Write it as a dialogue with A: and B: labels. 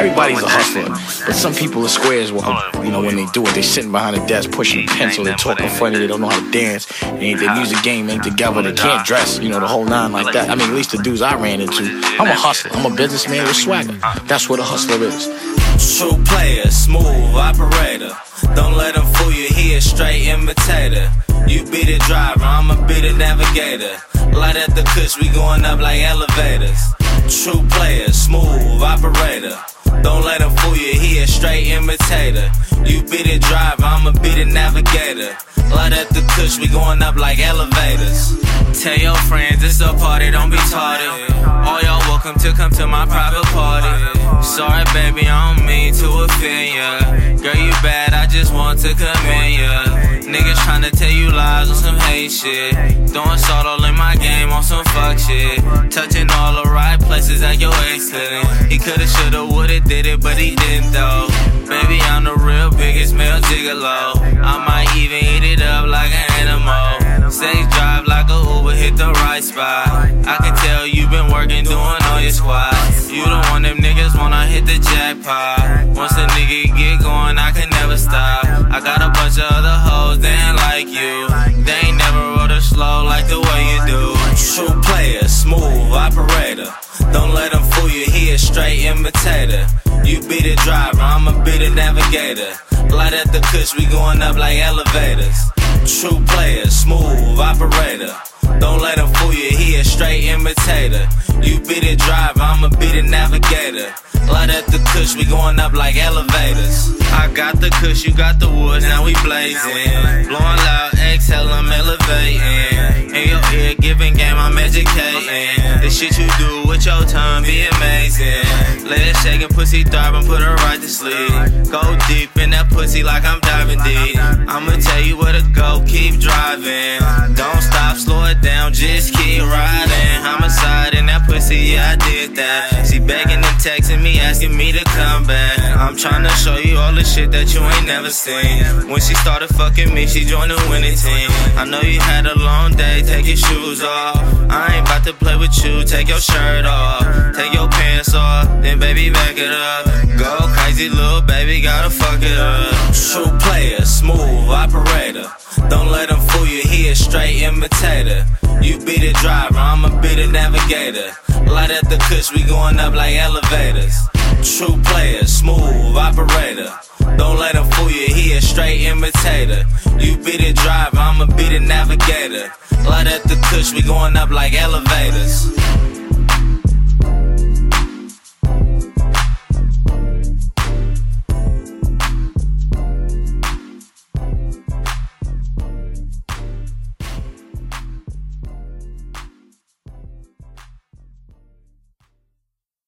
A: Everybody's a hustler, but some people are squares. Well, you know, when they do it, they sitting behind a desk pushing a pencil, they talking funny, they don't know how to dance, they, their music game ain't together, they can't dress, you know, the whole nine like that. I mean, at least the dudes I ran into. I'm a hustler, I'm a businessman with swagger. That's what a hustler is.
B: True player, smooth operator. Don't let them fool you, he a straight imitator. You be the driver, I'ma be the navigator. Light at the kush, we going up like elevators. True player, smooth operator. Don't let him fool you, he a straight imitator. You be the driver, I'ma be the navigator. Light at the kush, we going up like elevators. Tell your friends it's a party, don't be tardy. All y'all welcome to come to my private party. Sorry, baby, I don't mean to offend ya. Girl, you bad, I just want to commend ya. Niggas tryna tell you lies on some hate shit. Throwing salt all in my game on some fuck shit. Touching all the right places that your ex. He coulda, shoulda, woulda, did it, but he didn't though. Baby, I'm the real biggest male gigolo. I might even eat it up like an animal. Sex drive like a Uber, hit the right spot. I can tell you been working, doing all your squats. You the one them niggas wanna hit the jackpot. Once a nigga get going, I can never stop. I got a bunch of other hoes, they ain't like you. They ain't never rode a slow like the way you do. True player, smooth operator. Don't let him fool you, he a straight imitator. You be the driver, I'ma be the navigator. Light at the kush, we going up like elevators. True player, smooth operator. Don't let him fool you, he a straight imitator. You be the driver, I'ma be the navigator. Light at the kush, we going up like elevators. I got the kush, you got the woods, now we blazing. Blowing loud, exhale, I'm elevating. In your ear, giving game, I'm educating. The shit you do with your tongue be amazing. Let it shaking, pussy throbbing, put her right to sleep. Go deep in that pussy like I'm diving deep. I'ma tell you where to go, keep driving. Don't stop, slow it down, just keep riding. Homicide in that pussy, yeah, I did that. Asking me to come back. I'm trying to show you all the shit that you ain't never seen. When she started fucking me, she joined the winning team. I know you had a long day, take your shoes off. I ain't about to play with you, take your shirt off. Take your pants off, then baby back it up. Go crazy, little baby, gotta fuck it up. True player, smooth operator. Don't let him fool you, he a straight imitator. You be the driver, I'ma be the navigator. Light at the kush, we going up like elevators. True player, smooth operator. Don't let him fool you, he a straight imitator. You be the driver, I'ma be the navigator. Light at the kush, we going up like elevators.